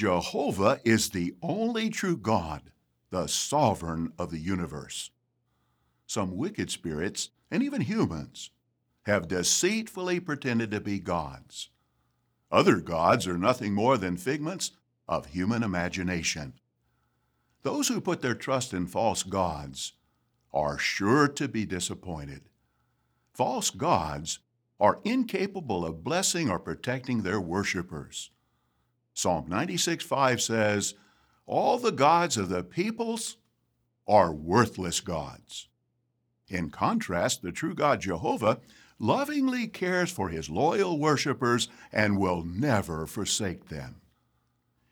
Jehovah is the only true God, the sovereign of the universe. Some wicked spirits, and even humans, have deceitfully pretended to be gods. Other gods are nothing more than figments of human imagination. Those who put their trust in false gods are sure to be disappointed. False gods are incapable of blessing or protecting their worshippers. Psalm 96 5 says, All the gods of the peoples are worthless gods. In contrast, the true God Jehovah lovingly cares for his loyal worshippers and will never forsake them.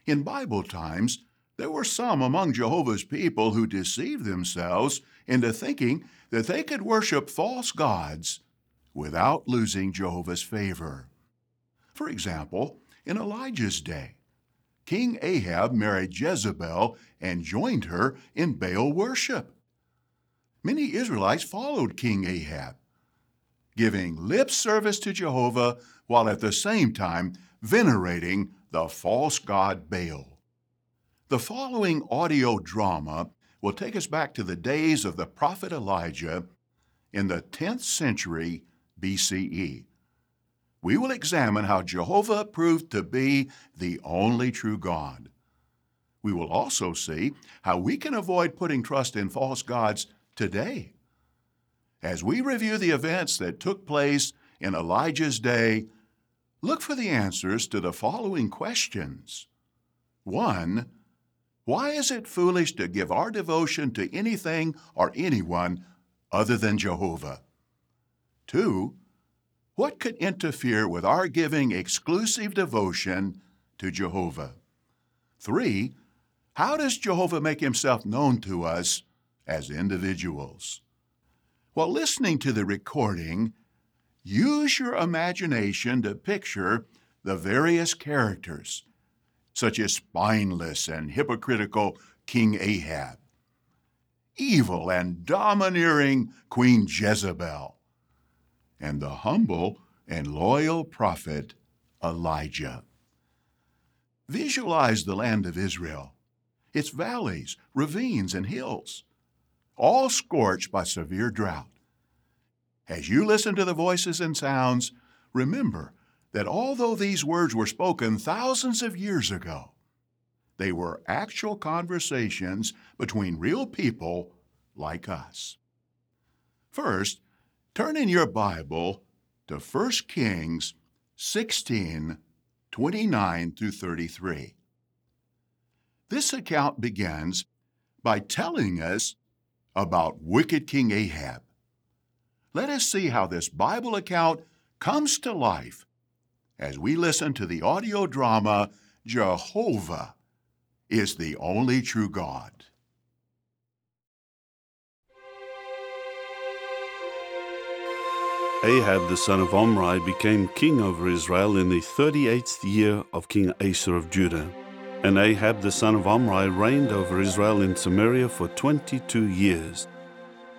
In Bible times, there were some among Jehovah's people who deceived themselves into thinking that they could worship false gods without losing Jehovah's favor. For example, in Elijah's day, King Ahab married Jezebel and joined her in Baal worship. Many Israelites followed King Ahab, giving lip service to Jehovah while at the same time venerating the false god Baal. The following audio drama will take us back to the days of the prophet Elijah in the 10th century BCE. We will examine how Jehovah proved to be the only true God. We will also see how we can avoid putting trust in false gods today. As we review the events that took place in Elijah's day, look for the answers to the following questions. 1. Why is it foolish to give our devotion to anything or anyone other than Jehovah? 2. What could interfere with our giving exclusive devotion to Jehovah? 3. How does Jehovah make himself known to us as individuals? While listening to the recording, use your imagination to picture the various characters, such as spineless and hypocritical King Ahab, evil and domineering Queen Jezebel, and the humble and loyal prophet Elijah. Visualize the land of Israel, its valleys, ravines, and hills, all scorched by severe drought. As you listen to the voices and sounds, remember that although these words were spoken thousands of years ago, they were actual conversations between real people like us. First, turn in your Bible to 1 Kings 16 29 through 33. This account begins by telling us about wicked King Ahab. Let us see how this Bible account comes to life as we listen to the audio drama Jehovah is the Only True God. Ahab the son of Omri became king over Israel in the thirty eighth year of King Asa of Judah. And Ahab the son of Omri reigned over Israel in Samaria for twenty two years.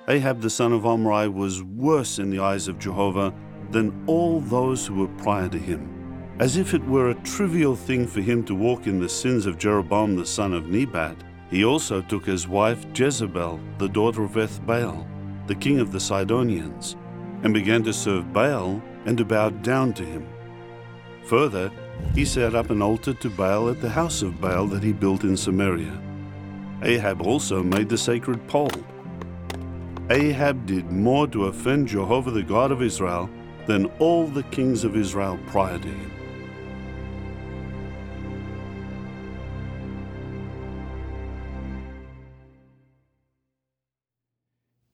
Ahab the son of Omri was worse in the eyes of Jehovah than all those who were prior to him. As if it were a trivial thing for him to walk in the sins of Jeroboam the son of Nebat, he also took his wife Jezebel, the daughter of Ethbaal, the king of the Sidonians and began to serve Baal and to bow down to him. Further, he set up an altar to Baal at the house of Baal that he built in Samaria. Ahab also made the sacred pole. Ahab did more to offend Jehovah the God of Israel than all the kings of Israel prior to him.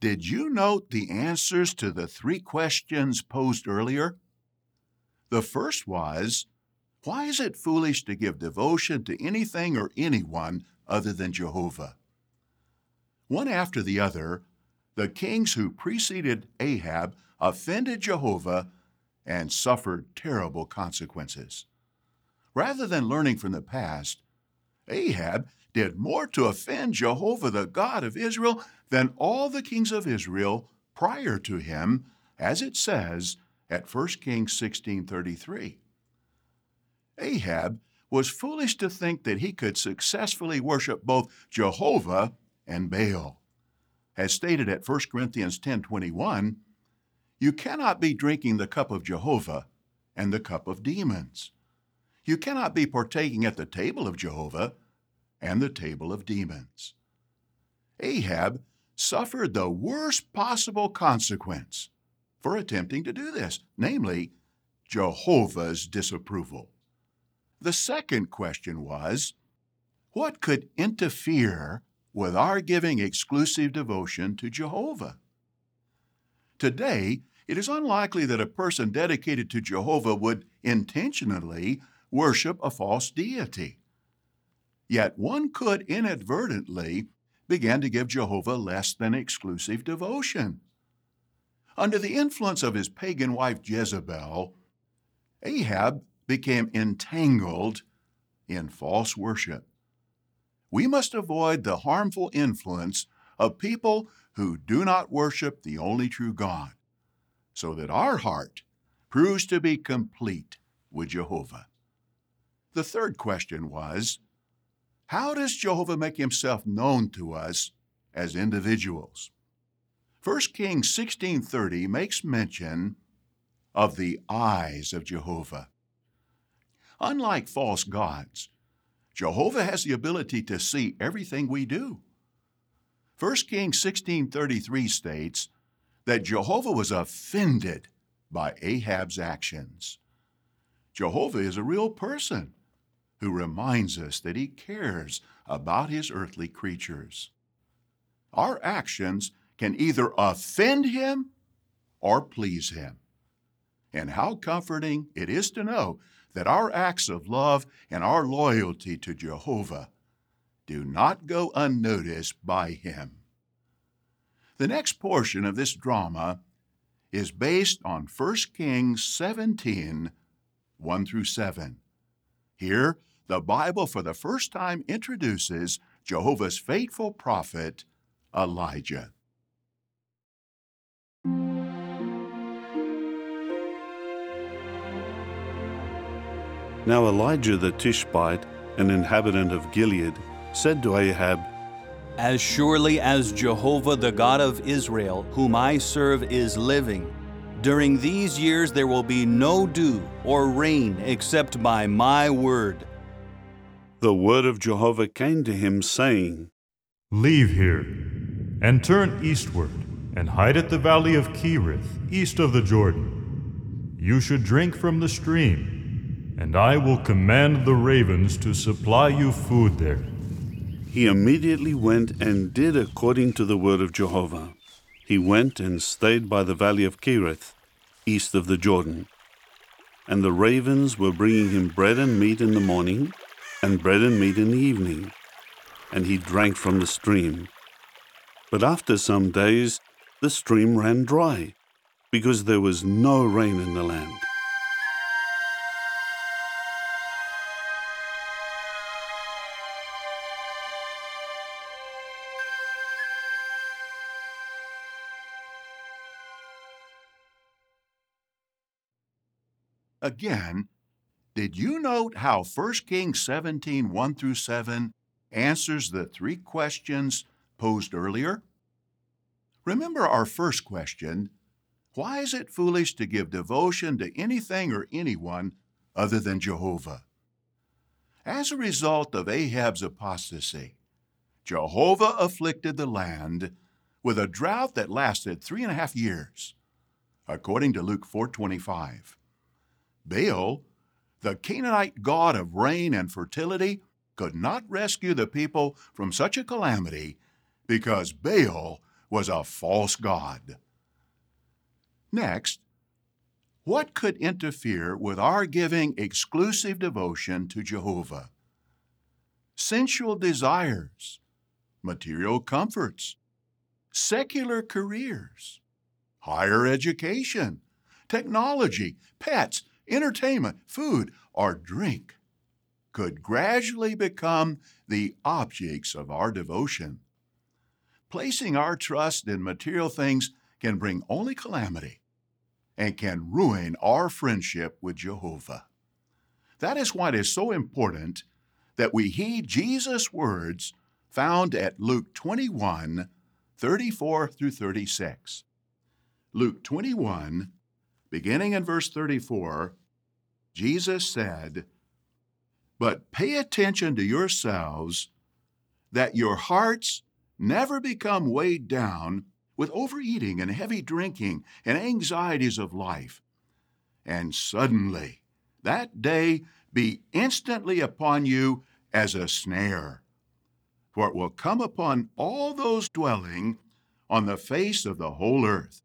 Did you note the answers to the three questions posed earlier? The first was, Why is it foolish to give devotion to anything or anyone other than Jehovah? One after the other, the kings who preceded Ahab offended Jehovah and suffered terrible consequences. Rather than learning from the past, Ahab did more to offend Jehovah, the God of Israel, than all the kings of Israel prior to him, as it says at 1 Kings 16:33. Ahab was foolish to think that he could successfully worship both Jehovah and Baal. As stated at 1 Corinthians 10:21, you cannot be drinking the cup of Jehovah and the cup of demons. You cannot be partaking at the table of Jehovah and the table of demons. Ahab suffered the worst possible consequence for attempting to do this, namely, Jehovah's disapproval. The second question was what could interfere with our giving exclusive devotion to Jehovah? Today, it is unlikely that a person dedicated to Jehovah would intentionally worship a false deity. Yet one could inadvertently begin to give Jehovah less than exclusive devotion. Under the influence of his pagan wife Jezebel, Ahab became entangled in false worship. We must avoid the harmful influence of people who do not worship the only true God, so that our heart proves to be complete with Jehovah. The third question was How does Jehovah make himself known to us as individuals? 1 Kings 16:30 makes mention of the eyes of Jehovah. Unlike false gods, Jehovah has the ability to see everything we do. 1 Kings 16:33 states that Jehovah was offended by Ahab's actions. Jehovah is a real person who reminds us that he cares about his earthly creatures. Our actions can either offend him or please him. And how comforting it is to know that our acts of love and our loyalty to Jehovah do not go unnoticed by him. The next portion of this drama is based on 1 Kings 17 1 through 7. Here, the Bible for the first time introduces Jehovah's faithful prophet, Elijah. Now Elijah the Tishbite, an inhabitant of Gilead, said to Ahab, As surely as Jehovah the God of Israel, whom I serve, is living, during these years there will be no dew or rain except by my word. The word of Jehovah came to him, saying, Leave here, and turn eastward, and hide at the valley of Kerith, east of the Jordan. You should drink from the stream and I will command the ravens to supply you food there. He immediately went and did according to the word of Jehovah. He went and stayed by the valley of Kerith, east of the Jordan. And the ravens were bringing him bread and meat in the morning, and bread and meat in the evening. And he drank from the stream. But after some days, the stream ran dry, because there was no rain in the land. Again, did you note how 1 Kings 17 1 through 7 answers the three questions posed earlier? Remember our first question why is it foolish to give devotion to anything or anyone other than Jehovah? As a result of Ahab's apostasy, Jehovah afflicted the land with a drought that lasted three and a half years, according to Luke 425. Baal, the Canaanite god of rain and fertility, could not rescue the people from such a calamity because Baal was a false god. Next, what could interfere with our giving exclusive devotion to Jehovah? Sensual desires, material comforts, secular careers, higher education, technology, pets, entertainment, food, or drink could gradually become the objects of our devotion. Placing our trust in material things can bring only calamity and can ruin our friendship with Jehovah. That is why it is so important that we heed Jesus' words found at Luke 21 34 through 36. Luke 21, beginning in verse 34, Jesus said, But pay attention to yourselves that your hearts never become weighed down with overeating and heavy drinking and anxieties of life. And suddenly, that day be instantly upon you as a snare. For it will come upon all those dwelling on the face of the whole earth.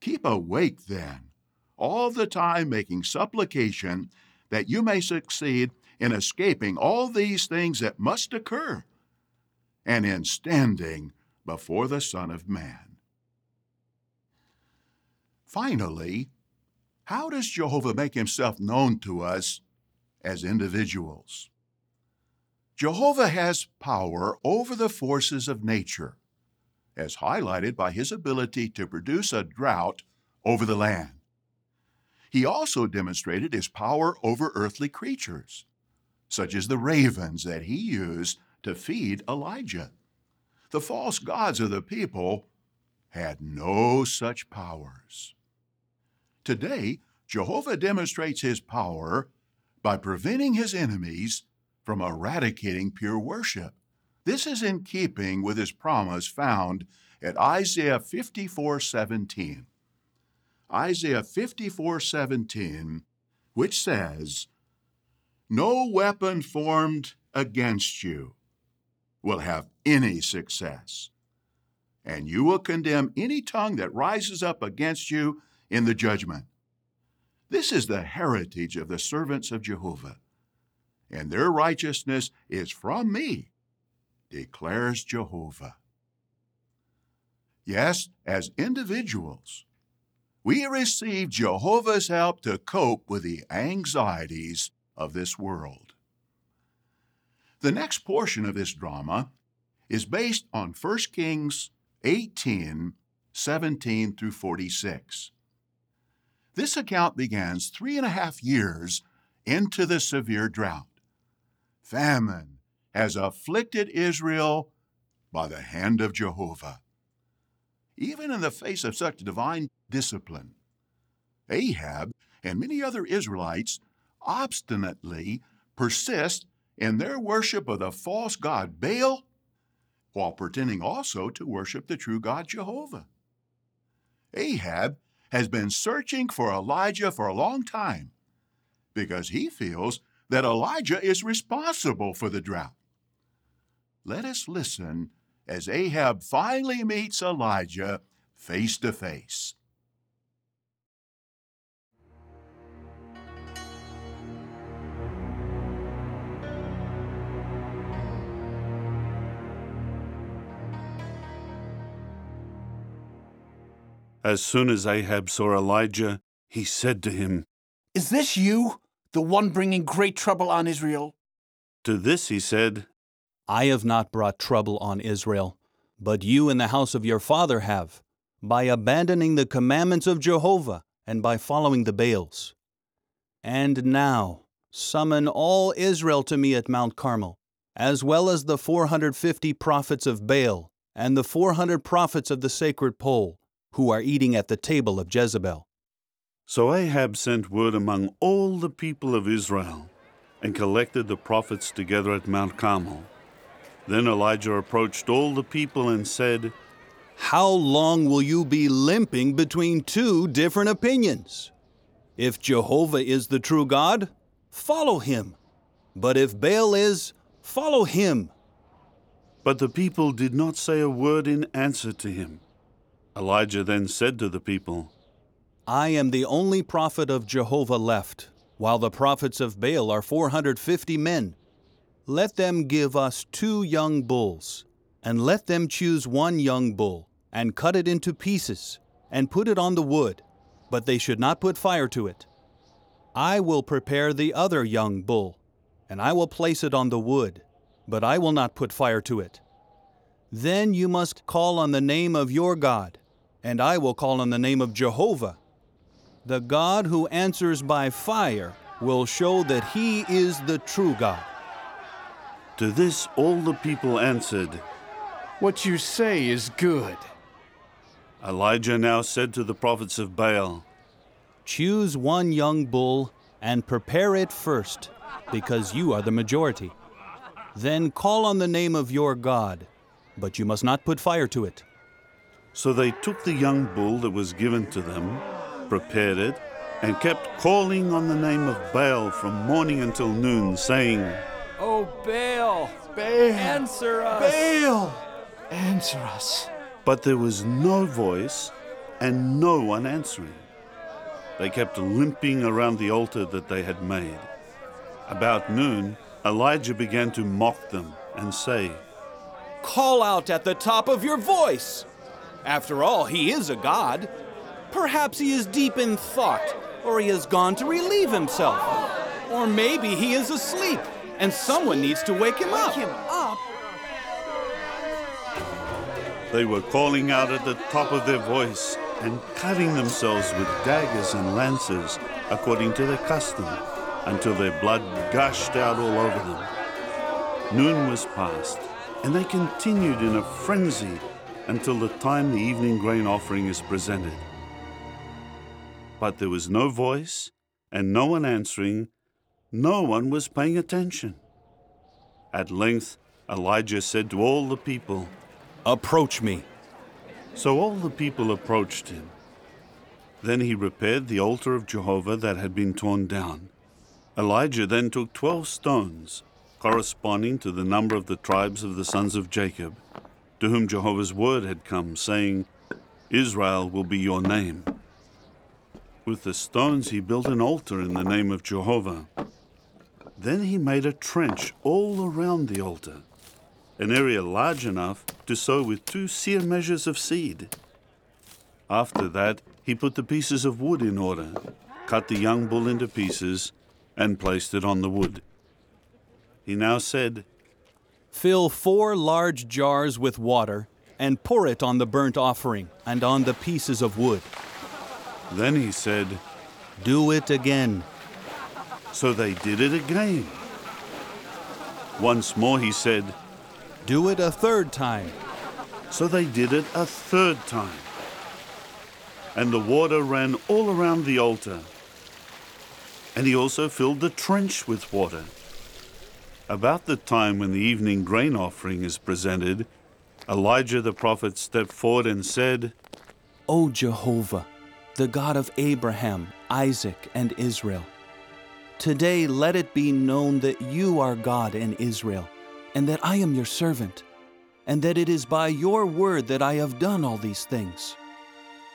Keep awake then, all the time making supplication that you may succeed in escaping all these things that must occur and in standing before the Son of Man. Finally, how does Jehovah make himself known to us as individuals? Jehovah has power over the forces of nature, as highlighted by his ability to produce a drought over the land. He also demonstrated his power over earthly creatures, such as the ravens that he used to feed Elijah. The false gods of the people had no such powers. Today, Jehovah demonstrates his power by preventing his enemies from eradicating pure worship. This is in keeping with his promise found at Isaiah 54:17. Isaiah 54:17, which says, "No weapon formed against you will have any success. And you will condemn any tongue that rises up against you in the judgment. This is the heritage of the servants of Jehovah, and their righteousness is from me, declares Jehovah. Yes, as individuals, we receive Jehovah's help to cope with the anxieties of this world. The next portion of this drama is based on 1 Kings 18 17 through 46. This account begins three and a half years into the severe drought. Famine has afflicted Israel by the hand of Jehovah. Even in the face of such divine discipline, Ahab and many other Israelites obstinately persist in their worship of the false god Baal while pretending also to worship the true God Jehovah. Ahab has been searching for Elijah for a long time because he feels that Elijah is responsible for the drought. Let us listen as Ahab finally meets Elijah face to face. As soon as Ahab saw Elijah, he said to him, Is this you, the one bringing great trouble on Israel? To this he said, I have not brought trouble on Israel, but you and the house of your father have, by abandoning the commandments of Jehovah and by following the Baals. And now summon all Israel to me at Mount Carmel, as well as the 450 prophets of Baal and the 400 prophets of the sacred pole, who are eating at the table of Jezebel. So Ahab sent word among all the people of Israel and collected the prophets together at Mount Carmel. Then Elijah approached all the people and said, How long will you be limping between two different opinions? If Jehovah is the true God, follow him. But if Baal is, follow him. But the people did not say a word in answer to him. Elijah then said to the people, I am the only prophet of Jehovah left, while the prophets of Baal are 450 men. Let them give us two young bulls, and let them choose one young bull, and cut it into pieces, and put it on the wood, but they should not put fire to it. I will prepare the other young bull, and I will place it on the wood, but I will not put fire to it. Then you must call on the name of your God, and I will call on the name of Jehovah. The God who answers by fire will show that he is the true God. To this all the people answered. What you say is good. Elijah now said to the prophets of Baal, Choose one young bull and prepare it first, because you are the majority. Then call on the name of your God, but you must not put fire to it. So they took the young bull that was given to them, prepared it, and kept calling on the name of Baal from morning until noon, saying, Oh, Baal, Baal! answer us. Baal! Answer us. But there was no voice and no one answering. They kept limping around the altar that they had made. About noon, Elijah began to mock them and say, Call out at the top of your voice. After all, he is a god. Perhaps he is deep in thought, or he has gone to relieve himself. Or maybe he is asleep, and someone needs to wake him up. They were calling out at the top of their voice and cutting themselves with daggers and lances according to their custom until their blood gushed out all over them. Noon was past, and they continued in a frenzy until the time the evening grain offering is presented. But there was no voice and no one answering, no one was paying attention. At length, Elijah said to all the people, Approach me. so all the people approached him. Then he repaired the altar of Jehovah that had been torn down. Elijah then took twelve stones, corresponding to the number of the tribes of the sons of Jacob, to whom Jehovah's word had come, saying, Israel will be your name. With the stones he built an altar in the name of Jehovah. Then he made a trench all around the altar an area large enough to sow with two seah measures of seed. After that, he put the pieces of wood in order, cut the young bull into pieces, and placed it on the wood. He now said, Fill four large jars with water and pour it on the burnt offering and on the pieces of wood. Then he said, Do it again. So they did it again. Once more he said, Do it a third time. So they did it a third time. And the water ran all around the altar. And he also filled the trench with water. About the time when the evening grain offering is presented, Elijah the prophet stepped forward and said, O Jehovah, the God of Abraham, Isaac, and Israel, today let it be known that you are God in Israel, and that I am your servant, and that it is by your word that I have done all these things.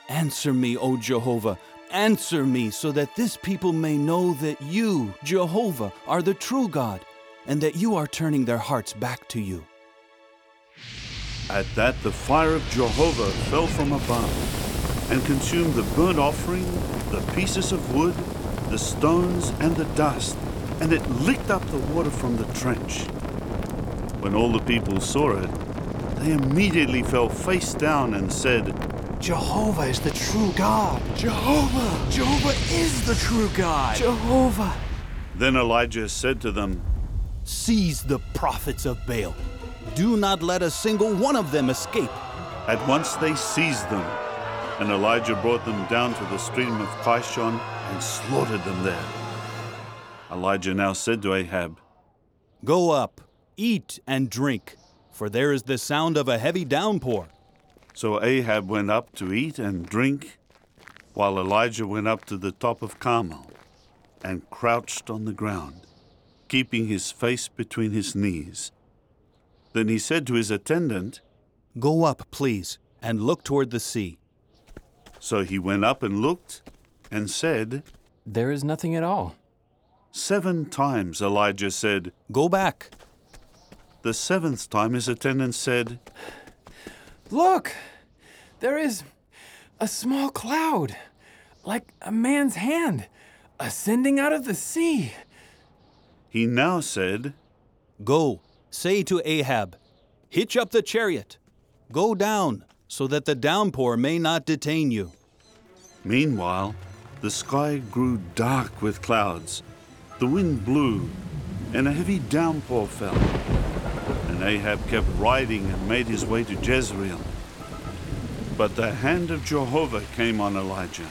Answer me, O Jehovah, answer me, so that this people may know that you, Jehovah, are the true God, and that you are turning their hearts back to you. At that, the fire of Jehovah fell from above and consumed the burnt offering, the pieces of wood, the stones, and the dust, and it licked up the water from the trench. When all the people saw it, they immediately fell face down and said, Jehovah is the true God. Jehovah! Jehovah is the true God. Jehovah! Then Elijah said to them, Seize the prophets of Baal. Do not let a single one of them escape. At once they seized them, and Elijah brought them down to the stream of Kishon and slaughtered them there. Elijah now said to Ahab, Go up, eat and drink, for there is the sound of a heavy downpour. So Ahab went up to eat and drink, while Elijah went up to the top of Carmel and crouched on the ground, keeping his face between his knees. Then he said to his attendant, Go up, please, and look toward the sea. So he went up and looked and said, There is nothing at all. Seven times Elijah said, Go back. The seventh time his attendant said, Look! There is a small cloud, like a man's hand, ascending out of the sea. He now said, Go, say to Ahab, Hitch up the chariot. Go down, so that the downpour may not detain you. Meanwhile, the sky grew dark with clouds, the wind blew, and a heavy downpour fell. And Ahab kept riding and made his way to Jezreel. But the hand of Jehovah came on Elijah,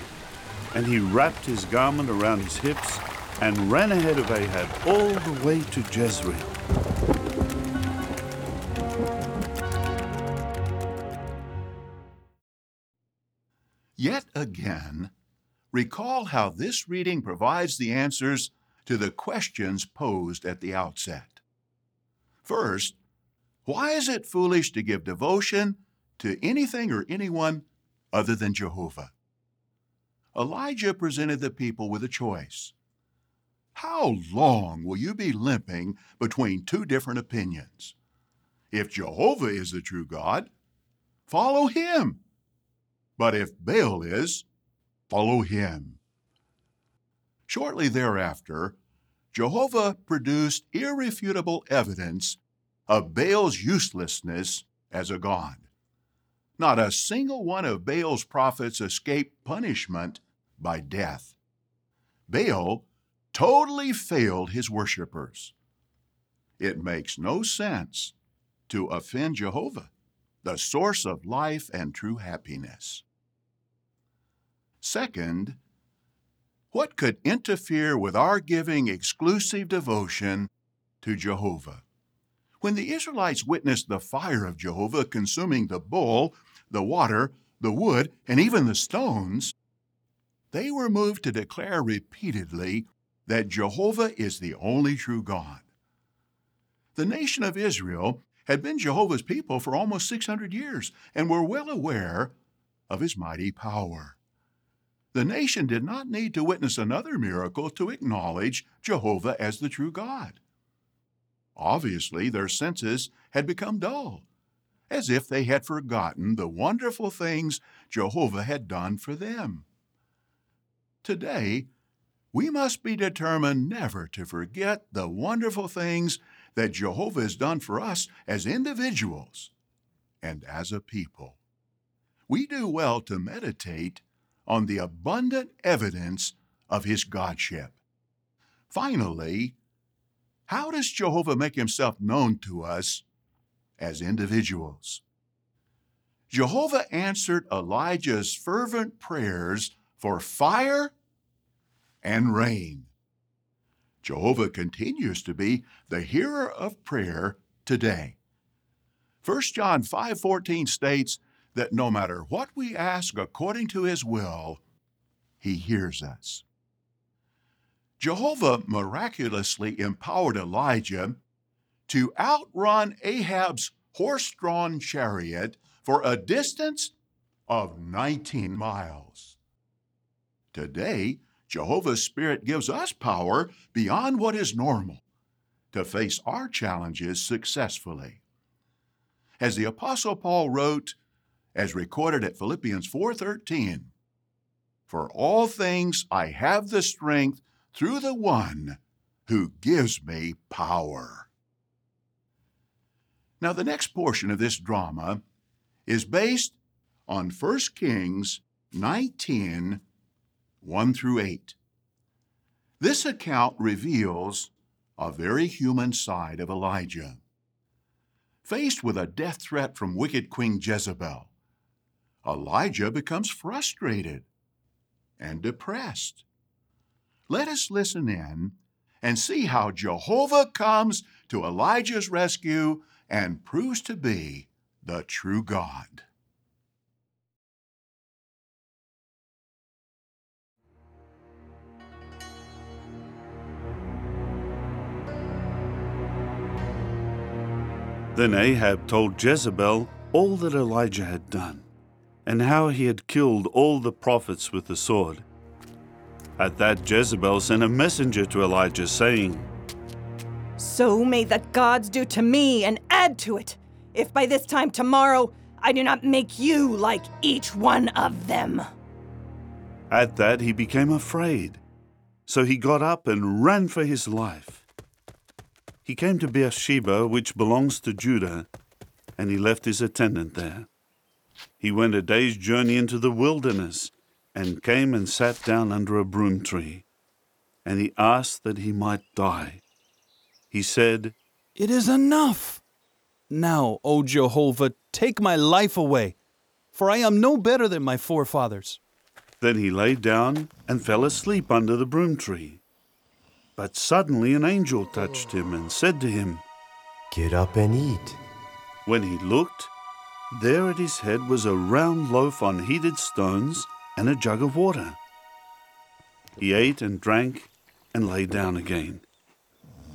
and he wrapped his garment around his hips and ran ahead of Ahab all the way to Jezreel. Yet again, recall how this reading provides the answers to the questions posed at the outset. First, why is it foolish to give devotion to anything or anyone other than Jehovah? Elijah presented the people with a choice. How long will you be limping between two different opinions? If Jehovah is the true God, follow him. But if Baal is, follow him. Shortly thereafter, Jehovah produced irrefutable evidence of Baal's uselessness as a god. Not a single one of Baal's prophets escaped punishment by death. Baal totally failed his worshippers. It makes no sense to offend Jehovah, the source of life and true happiness. Second, what could interfere with our giving exclusive devotion to Jehovah? When the Israelites witnessed the fire of Jehovah consuming the bull, the water, the wood, and even the stones, they were moved to declare repeatedly that Jehovah is the only true God. The nation of Israel had been Jehovah's people for almost 600 years and were well aware of his mighty power. The nation did not need to witness another miracle to acknowledge Jehovah as the true God. Obviously, their senses had become dull, as if they had forgotten the wonderful things Jehovah had done for them. Today, we must be determined never to forget the wonderful things that Jehovah has done for us as individuals and as a people. We do well to meditate on the abundant evidence of his Godship. Finally, how does Jehovah make himself known to us as individuals? Jehovah answered Elijah's fervent prayers for fire and rain. Jehovah continues to be the hearer of prayer today. 1 John 5:14 states that no matter what we ask according to his will, he hears us. Jehovah miraculously empowered Elijah to outrun Ahab's horse drawn chariot for a distance of 19 miles. Today, Jehovah's Spirit gives us power beyond what is normal to face our challenges successfully. As the apostle Paul wrote, as recorded at Philippians 4:13, "For all things I have the strength through the one who gives me power." Now the next portion of this drama is based on 1 Kings 19 1 through 8. This account reveals a very human side of Elijah. Faced with a death threat from wicked Queen Jezebel, Elijah becomes frustrated and depressed. Let us listen in and see how Jehovah comes to Elijah's rescue and proves to be the true God. Then Ahab told Jezebel all that Elijah had done, and how he had killed all the prophets with the sword. At that, Jezebel sent a messenger to Elijah, saying, So may the gods do to me and add to it, if by this time tomorrow I do not make you like each one of them. At that, he became afraid. So he got up and ran for his life. He came to Beersheba, which belongs to Judah, and he left his attendant there. He went a day's journey into the wilderness and came and sat down under a broom tree. and he asked that he might die. He said, It is enough. Now, O Jehovah, take my life away, for I am no better than my forefathers. Then he lay down and fell asleep under the broom tree. But suddenly an angel touched him and said to him, Get up and eat. When he looked, there at his head was a round loaf on heated stones and a jug of water. He ate and drank and lay down again.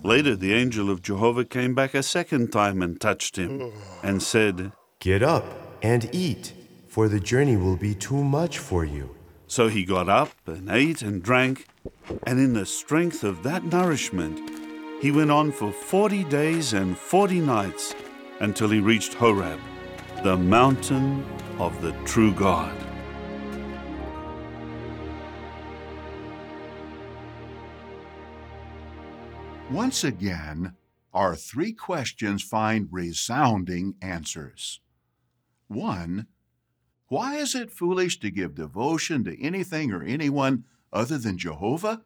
Later, the angel of Jehovah came back a second time and touched him and said, Get up and eat, for the journey will be too much for you. So he got up and ate and drank, and in the strength of that nourishment, he went on for forty days and forty nights until he reached Horeb, the mountain of the true God. Once again, our three questions find resounding answers. One, why is it foolish to give devotion to anything or anyone other than Jehovah?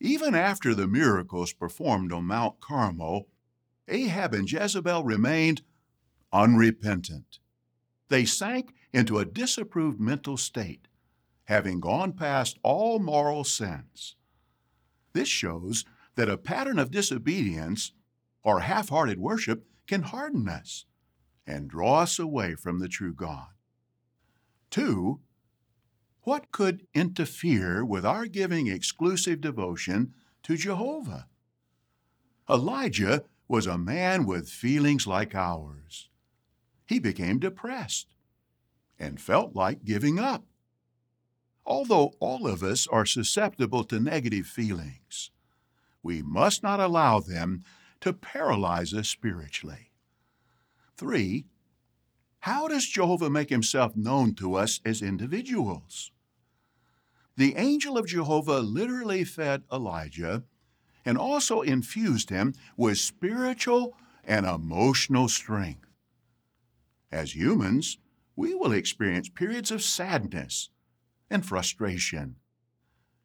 Even after the miracles performed on Mount Carmel, Ahab and Jezebel remained unrepentant. They sank into a disapproved mental state, having gone past all moral sense. This shows that a pattern of disobedience or half hearted worship can harden us and draw us away from the true God. Two, what could interfere with our giving exclusive devotion to Jehovah? Elijah was a man with feelings like ours. He became depressed and felt like giving up. Although all of us are susceptible to negative feelings, we must not allow them to paralyze us spiritually. Three, how does Jehovah make himself known to us as individuals? The angel of Jehovah literally fed Elijah and also infused him with spiritual and emotional strength. As humans, we will experience periods of sadness and frustration.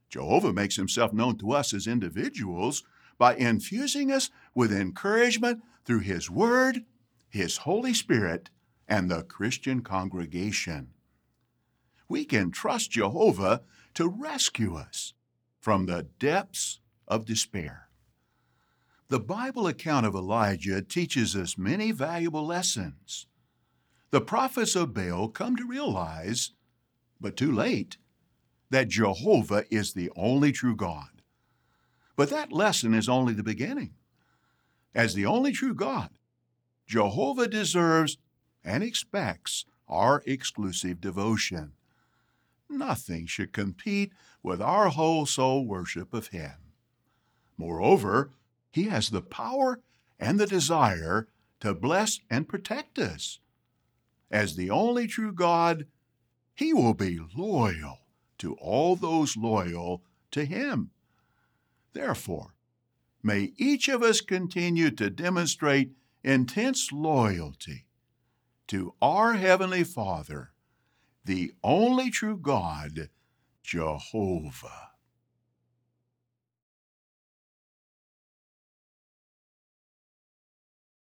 Jehovah makes himself known to us as individuals by infusing us with encouragement through his word, his Holy Spirit, and the Christian congregation. We can trust Jehovah to rescue us from the depths of despair. The Bible account of Elijah teaches us many valuable lessons. The prophets of Baal come to realize, but too late, that Jehovah is the only true God. But that lesson is only the beginning. As the only true God, Jehovah deserves and expects our exclusive devotion. Nothing should compete with our whole soul worship of Him. Moreover, He has the power and the desire to bless and protect us. As the only true God, He will be loyal to all those loyal to Him. Therefore, may each of us continue to demonstrate intense loyalty to our Heavenly Father, the only true God, Jehovah.